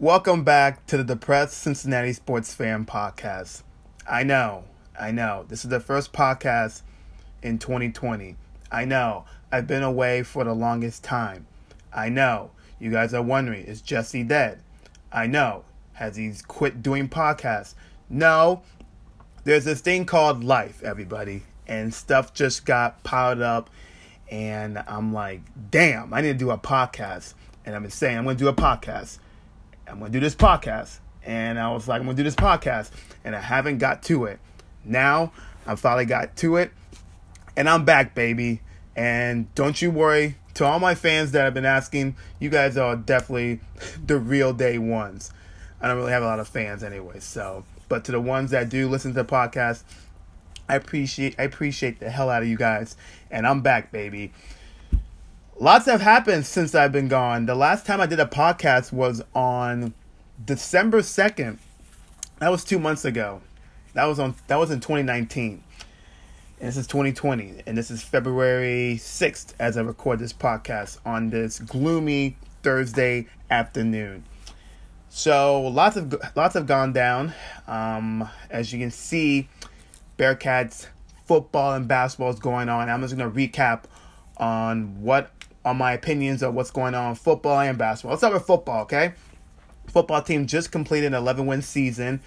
Welcome back to the Depressed Cincinnati Sports Fan Podcast. I know, I know, this is the first podcast in 2020. I know, I've been away for the longest time. I know, you guys are wondering, is Jesse dead? I know, has he quit doing podcasts? No, there's this thing called life, everybody, and stuff just got piled up, and I'm like, damn, I need to do a podcast. And I've been saying, I'm going to do a podcast I'm gonna do this podcast. And I was like, I'm gonna do this podcast. And I haven't got to it. Now I finally got to it. And I'm back, baby. And don't you worry, to all my fans that have been asking, you guys are definitely the real day ones. I don't really have a lot of fans anyway, so but to the ones that do listen to the podcast, I appreciate I appreciate the hell out of you guys. And I'm back, baby. Lots have happened since I've been gone. The last time I did a podcast was on December 2nd. That was 2 months ago. That was on that was in 2019. And this is 2020 and this is February 6th as I record this podcast on this gloomy Thursday afternoon. So lots of lots have gone down. Um, as you can see, Bearcats football and basketball is going on. I'm just gonna recap on what on my opinions of what's going on in football and basketball. Let's start with football, okay? Football team just completed an 11 win season.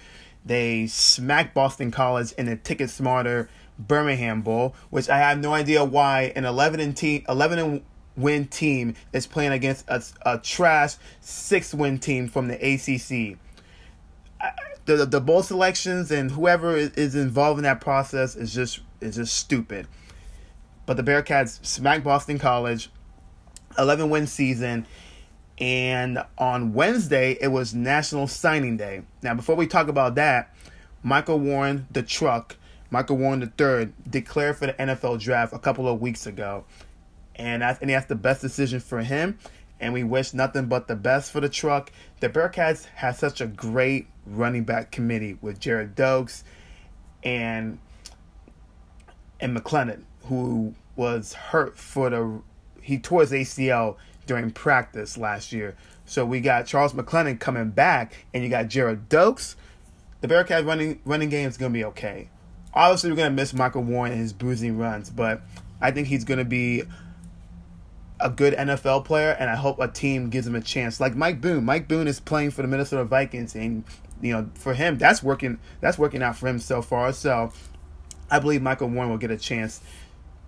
They smacked Boston College in the Ticket Smarter Birmingham Bowl, which I have no idea why an 11 and team 11 and win team is playing against a, a trash six win team from the ACC. The, the bowl selections and whoever is involved in that process is just is just stupid. But the Bearcats smacked Boston College 11 win season. And on Wednesday, it was National Signing Day. Now, before we talk about that, Michael Warren, the truck, Michael Warren III, declared for the NFL draft a couple of weeks ago. And that's, and that's the best decision for him. And we wish nothing but the best for the truck. The Bearcats have such a great running back committee with Gerrid Doaks and and McClellan, who was hurt for the he tore his ACL during practice last year. So we got Charles McClellan coming back, and you got Gerrid Doaks. The Bearcats running running game is gonna be okay. Obviously, we're gonna miss Michael Warren and his bruising runs, but I think he's gonna be a good NFL player, and I hope a team gives him a chance. Like Mike Boone. Mike Boone is playing for the Minnesota Vikings, and you know, for him, that's working. That's working out for him so far. So, I believe Michael Warren will get a chance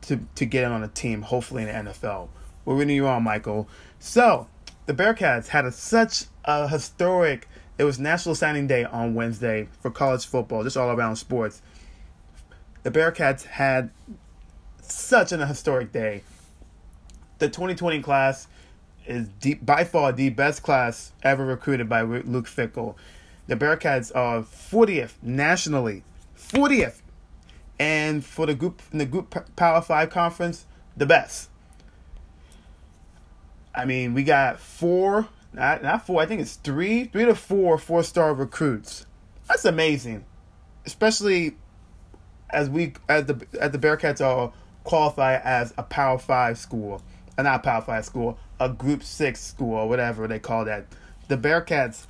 to, to get on a team, hopefully in the NFL. We're rooting you on, Michael. So, the Bearcats had a, such a historic, it was National Signing Day on Wednesday for college football, just all around sports. The Bearcats had such an historic day. The 2020 class is deep, by far the best class ever recruited by Luke Fickell. The Bearcats are 40th nationally. 40th and for the group in the group Power Five conference, the best. I mean, we got four, not not four. I think it's three, three to four four star recruits. That's amazing, especially as we as the as the Bearcats are qualified as a Power Five school, uh, not Power Five school, a Group Six school or whatever they call that. The Bearcats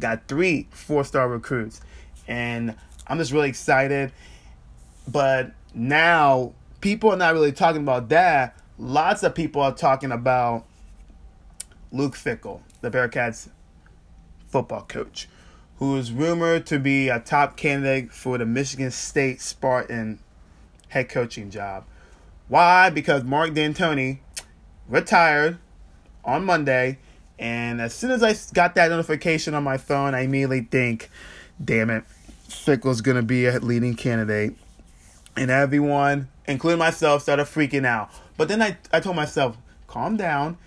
got three four star recruits, and I'm just really excited. But now people are not really talking about that. Lots of people are talking about Luke Fickell, the Bearcats football coach, who is rumored to be a top candidate for the Michigan State Spartan head coaching job. Why? Because Mark Dantonio retired on Monday, and as soon as I got that notification on my phone, I immediately think, damn it, Fickell's going to be a leading candidate and everyone, including myself, started freaking out. But then I, I told myself, calm down.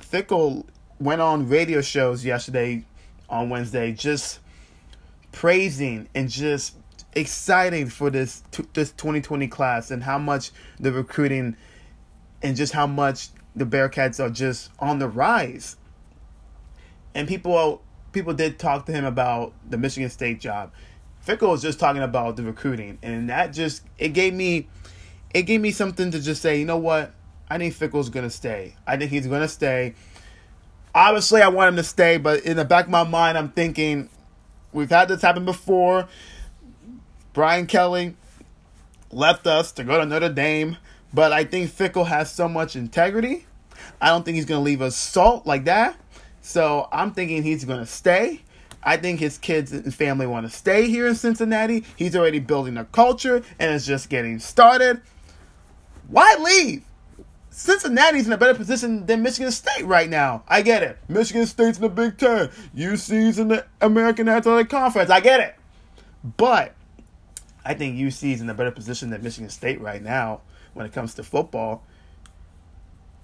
Fickell went on radio shows yesterday on Wednesday, just praising and just exciting for this this 2020 class and how much the recruiting and just how much the Bearcats are just on the rise. And people people did talk to him about the Michigan State job. Fickell was just talking about the recruiting, and that just it gave me it gave me something to just say, you know what? I think Fickell's gonna stay. I think he's gonna stay. Obviously, I want him to stay, but in the back of my mind, I'm thinking we've had this happen before. Brian Kelly left us to go to Notre Dame, but I think Fickle has so much integrity. I don't think he's to leave us salt like that. So I'm thinking he's to stay. I think his kids and family want to stay here in Cincinnati. He's already building a culture and it's just getting started. Why leave? Cincinnati's in a better position than Michigan State right now. I get it. Michigan State's in the Big Ten. UC's in the American Athletic Conference. I get it. But I think UC's in a better position than Michigan State right now when it comes to football.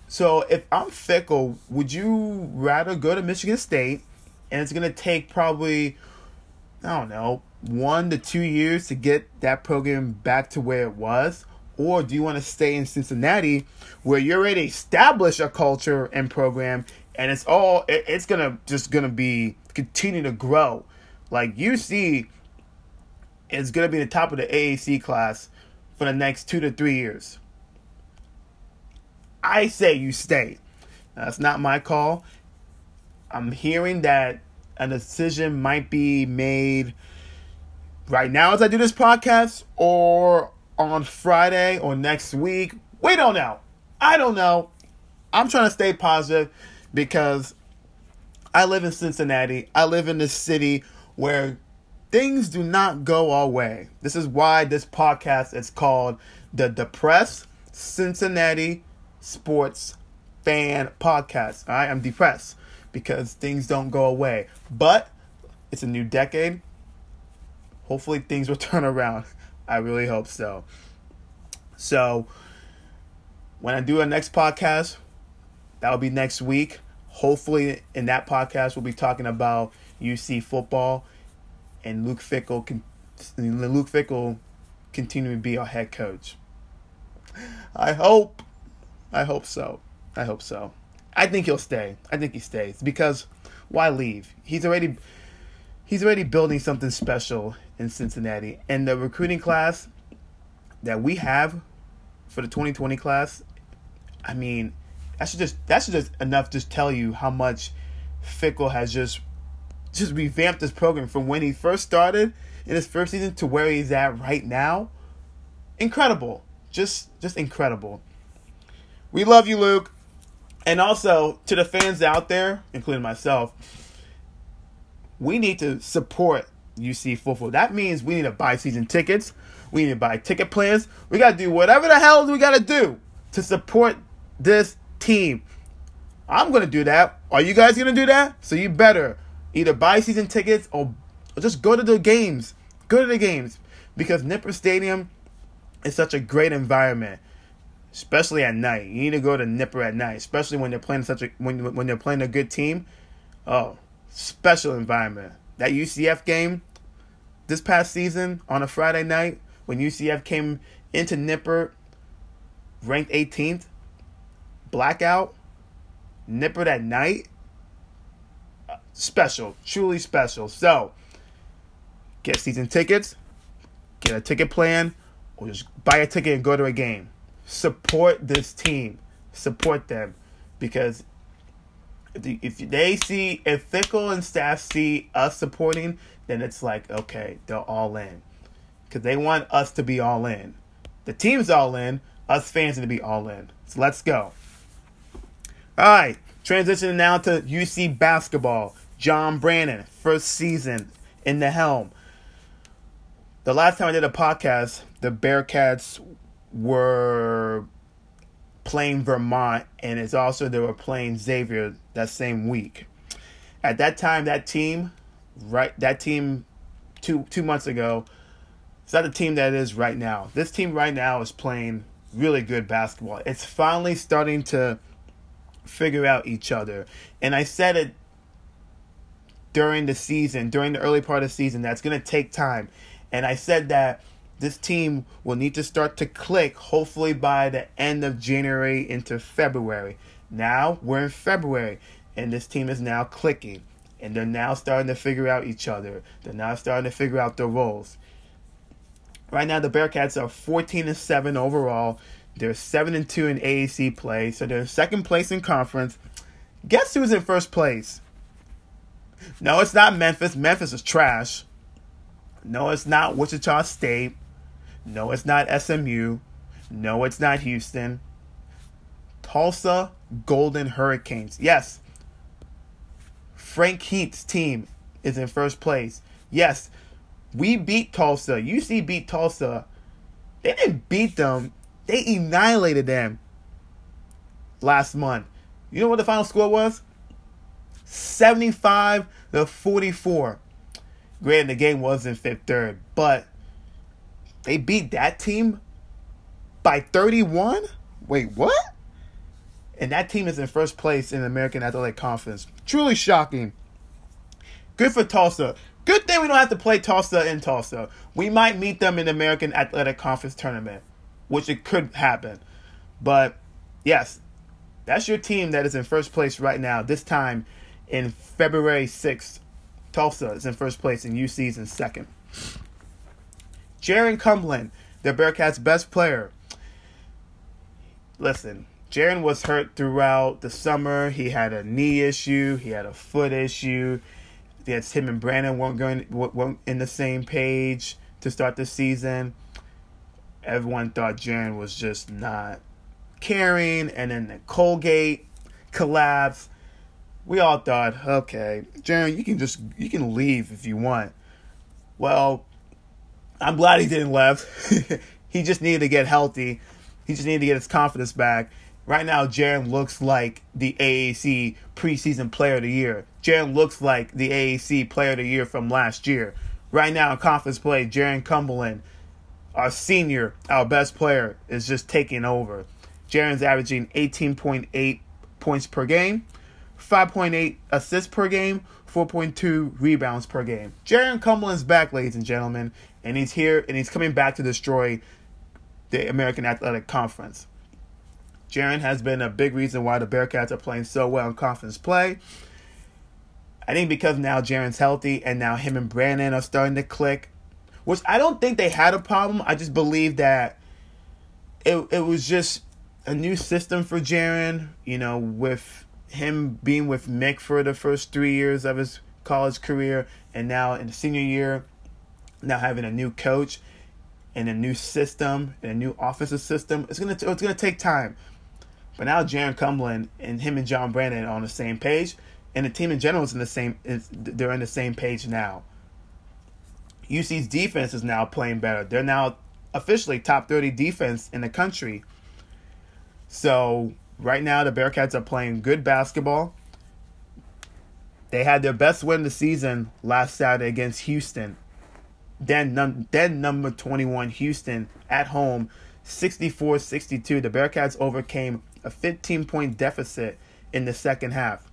So if I'm Fickell, would you rather go to Michigan State and it's going to take probably, I don't know, one to two years to get that program back to where it was? Or do you want to stay in Cincinnati where you already established a culture and program and it's all, it's going to just going to be, continue to grow. Like UC is going to be the top of the AAC class for the next two to three years. I say you stay. That's not my call. I'm hearing that a decision might be made right now as I do this podcast or on Friday or next week. We don't know. I don't know. I'm trying to stay positive because I live in Cincinnati. I live in this city where things do not go our way. This is why this podcast is called the Depressed Cincinnati Sports Fan Podcast. All right, I'm depressed because things don't go away. But it's a new decade. Hopefully, things will turn around. I really hope so. So, when I do a next podcast, that will be next week. Hopefully, in that podcast, we'll be talking about UC football and Luke Fickell. Luke Fickell continue to be our head coach. I hope. I hope so. I hope so. I think he'll stay. I think he stays because why leave? He's already he's already building something special in Cincinnati, and the recruiting class that we have for the 2020 class. I mean, that should just that should just enough just tell you how much Fickell has just just revamped this program from when he first started in his first season to where he's at right now. Incredible. Just just incredible. We love you, Luke. And also to the fans out there, including myself, we need to support UC football. That means we need to buy season tickets. We need to buy ticket plans. We got to do whatever the hell we got to do to support this team. I'm going to do that. Are you guys going to do that? So you better either buy season tickets or, or just go to the games. Go to the games because Nippert Stadium is such a great environment especially at night. You need to go to Nippert at night, especially when they're playing such a when when they're playing a good team. Oh, special environment. That UCF game this past season on a Friday night when UCF came into Nippert ranked 18th, blackout, Nippert at night. Uh, special, truly special. So, get season tickets, get a ticket plan, or just buy a ticket and go to a game support this team. Support them because if they see if Fickell and staff see us supporting, then it's like okay, they're all in because they want us to be all in. The team's all in. Us fans need to be all in. So let's go. All right, transitioning now to UC basketball. John Brannen, first season in the helm. The last time I did a podcast, the Bearcats were playing Vermont, and it's also they were playing Xavier that same week. At that time, that team, right, that team, two two months ago, it's not the team that is right now. This team right now is playing really good basketball. It's finally starting to figure out each other, and I said it during the season, during the early part of the season, that's going to take time, and I said that this team will need to start to click hopefully by the end of January into February. Now we're in February and this team is now clicking and they're now starting to figure out each other. They're now starting to figure out their roles. Right now the Bearcats are 14 and 7 overall. They're 7 and 2 in AAC play, so they're second place in conference. Guess who's in first place? No, it's not Memphis. Memphis is trash. No, it's not Wichita State. No, it's not SMU. No, it's not Houston. Tulsa Golden Hurricanes. Yes. Frank Haith's team is in first place. Yes, we beat Tulsa. UC beat Tulsa. They didn't beat them, they annihilated them last month. You know what the final score was? 75 to 44. Granted, the game was in fifth third, but they beat that team by 31? Wait, what? And that team is in first place in the American Athletic Conference. Truly shocking. Good for Tulsa. Good thing we don't have to play Tulsa in Tulsa. We might meet them in the American Athletic Conference tournament, which it could happen. But yes, that's your team that is in first place right now. This time in February 6th, Tulsa is in first place and UC is in second. Jarron Cumberland, the Bearcats' best player. Listen, Jarron was hurt throughout the summer. He had a knee issue. He had a foot issue. Yes, him and Brannen weren't going weren't in the same page to start the season. Everyone thought Jarron was just not caring, and then the Colgate collapse. We all thought, okay, Jarron, you can just you can leave if you want. Well, I'm glad he didn't leave. he just needed to get healthy. He just needed to get his confidence back. Right now, Jarron looks like the AAC preseason player of the year. Jarron looks like the AAC player of the year from last year. Right now in conference play, Jarron Cumberland, our senior, our best player, is just taking over. Jarron's averaging 18.8 points per game, 5.8 assists per game, 4.2 rebounds per game. Jarron Cumberland's back, ladies and gentlemen, and he's here and he's coming back to destroy the American Athletic Conference. Jarron has been a big reason why the Bearcats are playing so well in conference play. I think because now Jarron's healthy and now him and Brannen are starting to click, which I don't think they had a problem. I just believe that it it was just a new system for Jarron, you know, with him being with Mick for the first three years of his college career, and now in the senior year, now having a new coach and a new system and a new offensive system, it's gonna it's gonna take time. But now Jarron Cumberland and him and John Brannen on the same page, and the team in general is in the same. They're on the same page now. UC's defense is now playing better. They're now officially top thirty defense in the country. So right now the Bearcats are playing good basketball. They had their best win of the season last Saturday against Houston. Then, num- then number 21 Houston at home 64-62. The Bearcats overcame a 15 point deficit in the second half.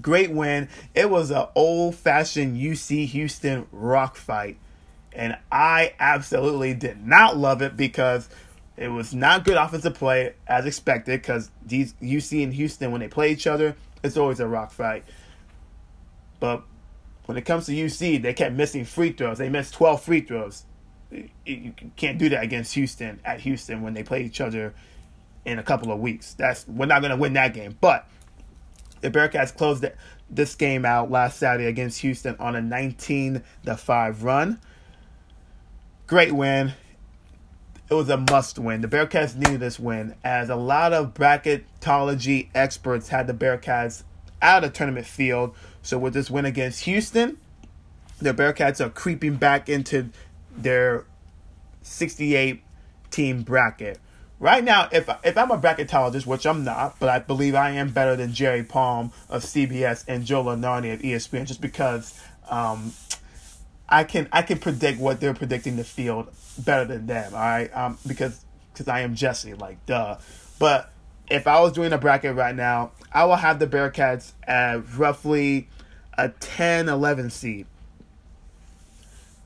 Great win. It was an old fashioned UC Houston rock fight. And I absolutely did not love it because it was not good offensive play as expected because these UC and Houston, when they play each other, it's always a rock fight. But when it comes to UC, they kept missing free throws. They missed 12 free throws. You can't do that against Houston at Houston when they play each other in a couple of weeks. That's we're not going to win that game. But the Bearcats closed this game out last Saturday against Houston on a 19 to 5 run. Great win. It was a must win. The Bearcats needed this win as a lot of bracketology experts had the Bearcats out of tournament field. So with this win against Houston, the Bearcats are creeping back into their 68 team bracket. Right now, if if I'm a bracketologist, which I'm not, but I believe I am better than Jerry Palm of CBS and Joe Lunardi of ESPN, just because um, I can I can predict what they're predicting the field better than them. All right, um, because because I am Jesse, like duh. But if I was doing a bracket right now, I will have the Bearcats at roughly a 10, 11 seed.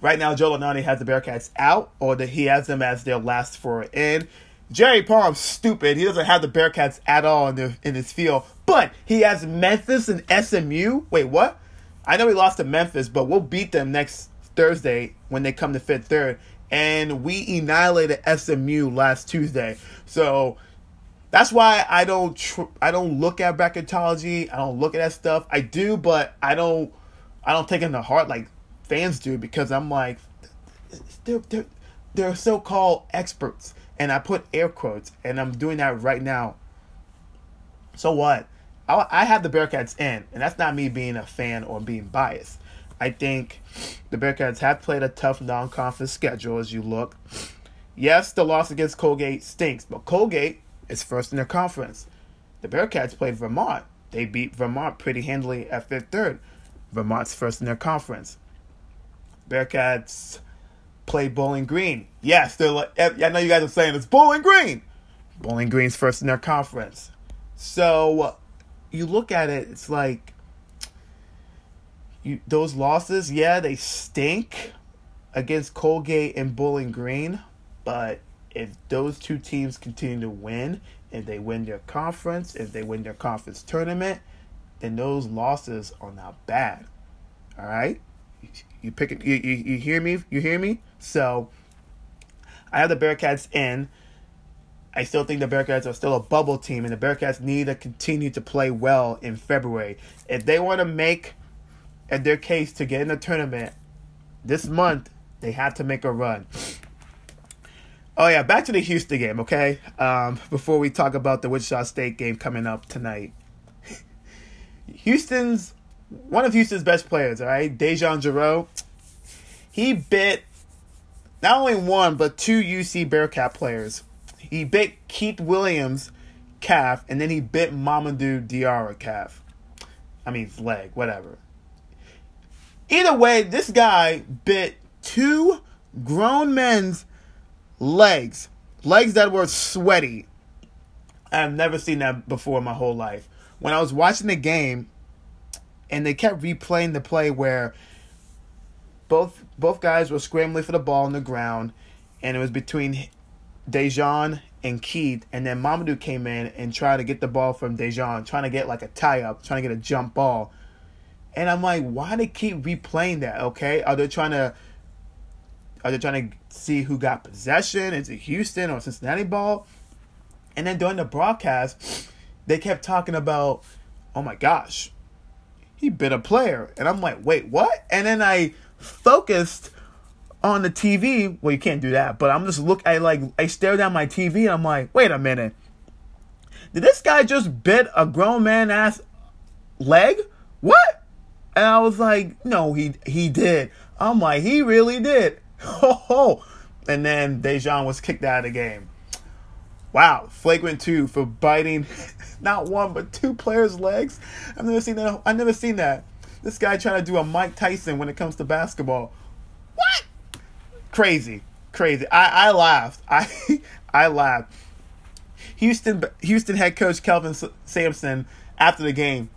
Right now, Joe Lunardi has the Bearcats out, or that he has them as their last four in. Jerry Palm's stupid. He doesn't have the Bearcats at all in, the, in his field, but he has Memphis and SMU. Wait, what? I know he lost to Memphis, but we'll beat them next Thursday when they come to Fifth Third. And we annihilated SMU last Tuesday. So that's why I don't tr- I don't look at bracketology. I don't look at that stuff. I do, but I don't I don't take it to heart like fans do because I'm like they're they're, they're so-called experts and I put air quotes and I'm doing that right now. So what? I, I have the Bearcats in, and that's not me being a fan or being biased. I think the Bearcats have played a tough non-conference schedule as you look. Yes, the loss against Colgate stinks, but Colgate is first in their conference. The Bearcats played Vermont. They beat Vermont pretty handily at fifth third. Vermont's first in their conference. Bearcats play Bowling Green. Yes, they're like, I know you guys are saying it's Bowling Green. Bowling Green's first in their conference. So you look at it, it's like you, those losses, yeah, they stink against Colgate and Bowling Green, but if those two teams continue to win, if they win their conference, if they win their conference tournament, then those losses are not bad. All right, you pick it. You, you, you hear me? You hear me? So I have the Bearcats in. I still think the Bearcats are still a bubble team, and the Bearcats need to continue to play well in February. If they want to make their case to get in the tournament this month, they have to make a run. Oh yeah, back to the Houston game, okay? Um, before we talk about the Wichita State game coming up tonight, Houston's one of Houston's best players, all right, DeJon Jarreau. He bit not only one but two UC Bearcat players. He bit Keith Williams' calf, and then he bit Mamadou Diarra calf. I mean, leg, whatever. Either way, this guy bit two grown men's legs, legs that were sweaty. I've never seen that before in my whole life. When I was watching the game, and they kept replaying the play where both both guys were scrambling for the ball on the ground, and it was between DeJon and Keith, and then Mamadou came in and tried to get the ball from DeJon, trying to get like a tie up, trying to get a jump ball. And I'm like, why they keep replaying that? Okay, are they trying to are they trying to see who got possession? Is it Houston or Cincinnati ball? And then during the broadcast, they kept talking about, oh my gosh, he bit a player. And I'm like, wait, what? And then I focused on the TV. Well, you can't do that, but I'm just look. I like I stare down my TV and I'm like, wait a minute. Did this guy just bit a grown man ass leg? What? And I was like, no, he he did. I'm like, he really did. Ho ho. And then DeJon was kicked out of the game. Wow, flagrant two for biting not one but two players' legs. I've never seen that. I've never seen that. This guy trying to do a Mike Tyson when it comes to basketball. What? Crazy, crazy. I I laughed. I I laughed. Houston Houston head coach Kelvin Sampson after the game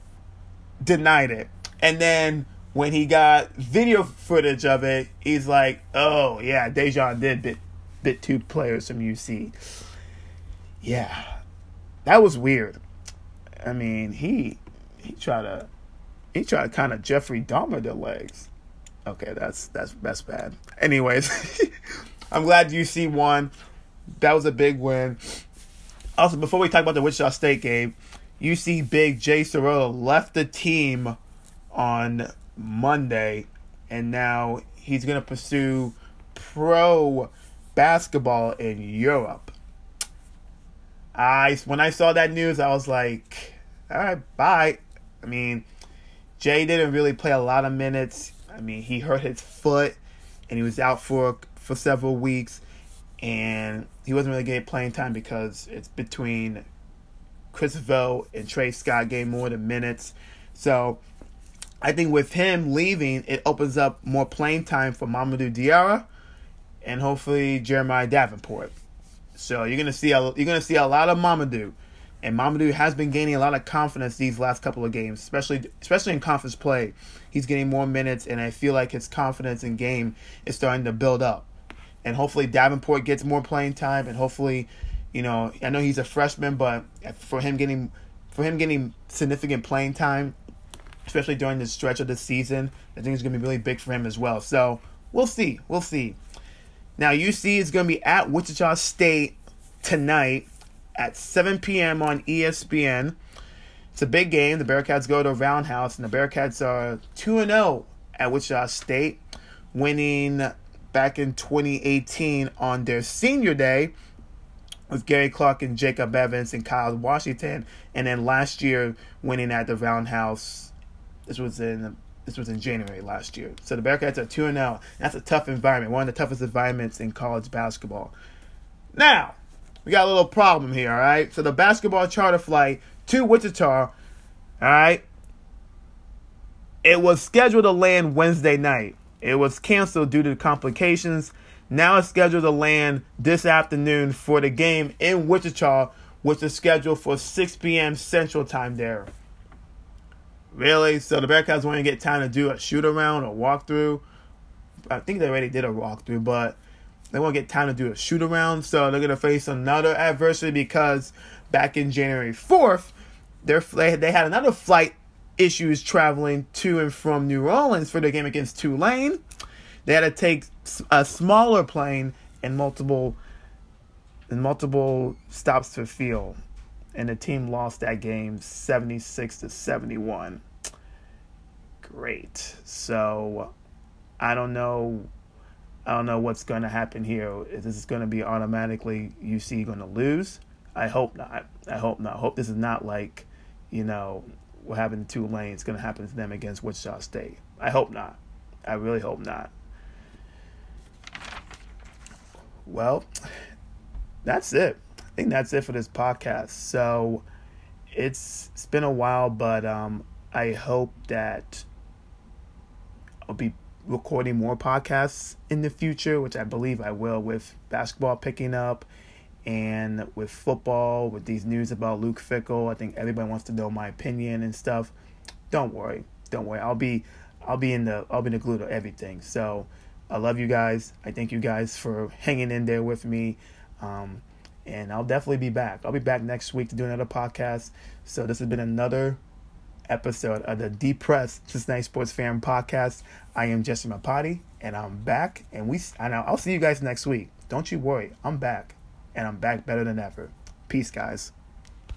denied it, and then when he got video footage of it, he's like, "Oh yeah, DeJon did bit bit two players from UC." Yeah, that was weird. I mean, he he tried to he tried to kind of Jeffrey Dahmer their legs. Okay, that's that's that's bad. Anyways, I'm glad UC won. That was a big win. Also, before we talk about the Wichita State game, UC big Jay Sorolla left the team on Monday, and now he's going to pursue pro basketball in Europe. I when I saw that news, I was like, all right, bye. I mean, Jay didn't really play a lot of minutes. I mean, he hurt his foot, and he was out for for several weeks, and he wasn't really getting playing time because it's between Chris Vogt and Trey Scott getting more than minutes. So I think with him leaving, it opens up more playing time for Mamadou Diarra and hopefully Jeremiah Davenport. So you're gonna see a, you're gonna see a lot of Mamadou, and Mamadou has been gaining a lot of confidence these last couple of games, especially especially in conference play. He's getting more minutes, and I feel like his confidence in game is starting to build up. And hopefully Davenport gets more playing time, and hopefully, you know, I know he's a freshman, but for him getting for him getting significant playing time, especially during the stretch of the season, I think it's gonna be really big for him as well. So we'll see, we'll see. Now UC is going to be at Wichita State tonight. at 7 p.m. on ESPN. It's a big game. The Bearcats go to Roundhouse, and the Bearcats are 2 0 at Wichita State, winning back in 2018 on their senior day with Gary Clark and Jacob Evans and Kyle Washington, and then last year winning at the Roundhouse. This was in this was in January last year. So the Bearcats are two and zero. That's a tough environment, one of the toughest environments in college basketball. Now we got a little problem here. All right, so the basketball charter flight to Wichita. All right, it was scheduled to land Wednesday night. It was canceled due to complications. Now it's scheduled to land this afternoon for the game in Wichita, which is scheduled for 6 p.m. Central Time there. Really? So the Bearcats want to get time to do a shoot around or walkthrough. I think they already did a walkthrough, but they won't get time to do a shoot around. So they're to face another adversity because back in January 4th, they had another flight issues traveling to and from New Orleans for the game against Tulane. They had to take a smaller plane and multiple and multiple stops to field, and the team lost that game 76 to 71. Great. So I don't know I don't know what's going to happen here. Is this going to be automatically UC going to lose? I hope not. I hope not. I hope this is not like, you know, what happened to Tulane is going to happen to them against Wichita State. I hope not. I really hope not. Well, that's it. I think that's it for this podcast. So it's it's been a while, but um, I hope that I'll be recording more podcasts in the future, which I believe I will with basketball picking up and with football, with these news about Luke Fickell. I think everybody wants to know my opinion and stuff. Don't worry, don't worry. I'll be, I'll be in the, I'll be in the glue to everything. So, I love you guys. I thank you guys for hanging in there with me. Um, and I'll definitely be back. I'll be back next week to do another podcast. So this has been another episode of the Depressed Cincinnati Sports Fan Podcast. I am Jesse Mapati, and I'm back. And we, know I'll see you guys next week. Don't you worry, I'm back and I'm back better than ever. Peace, guys.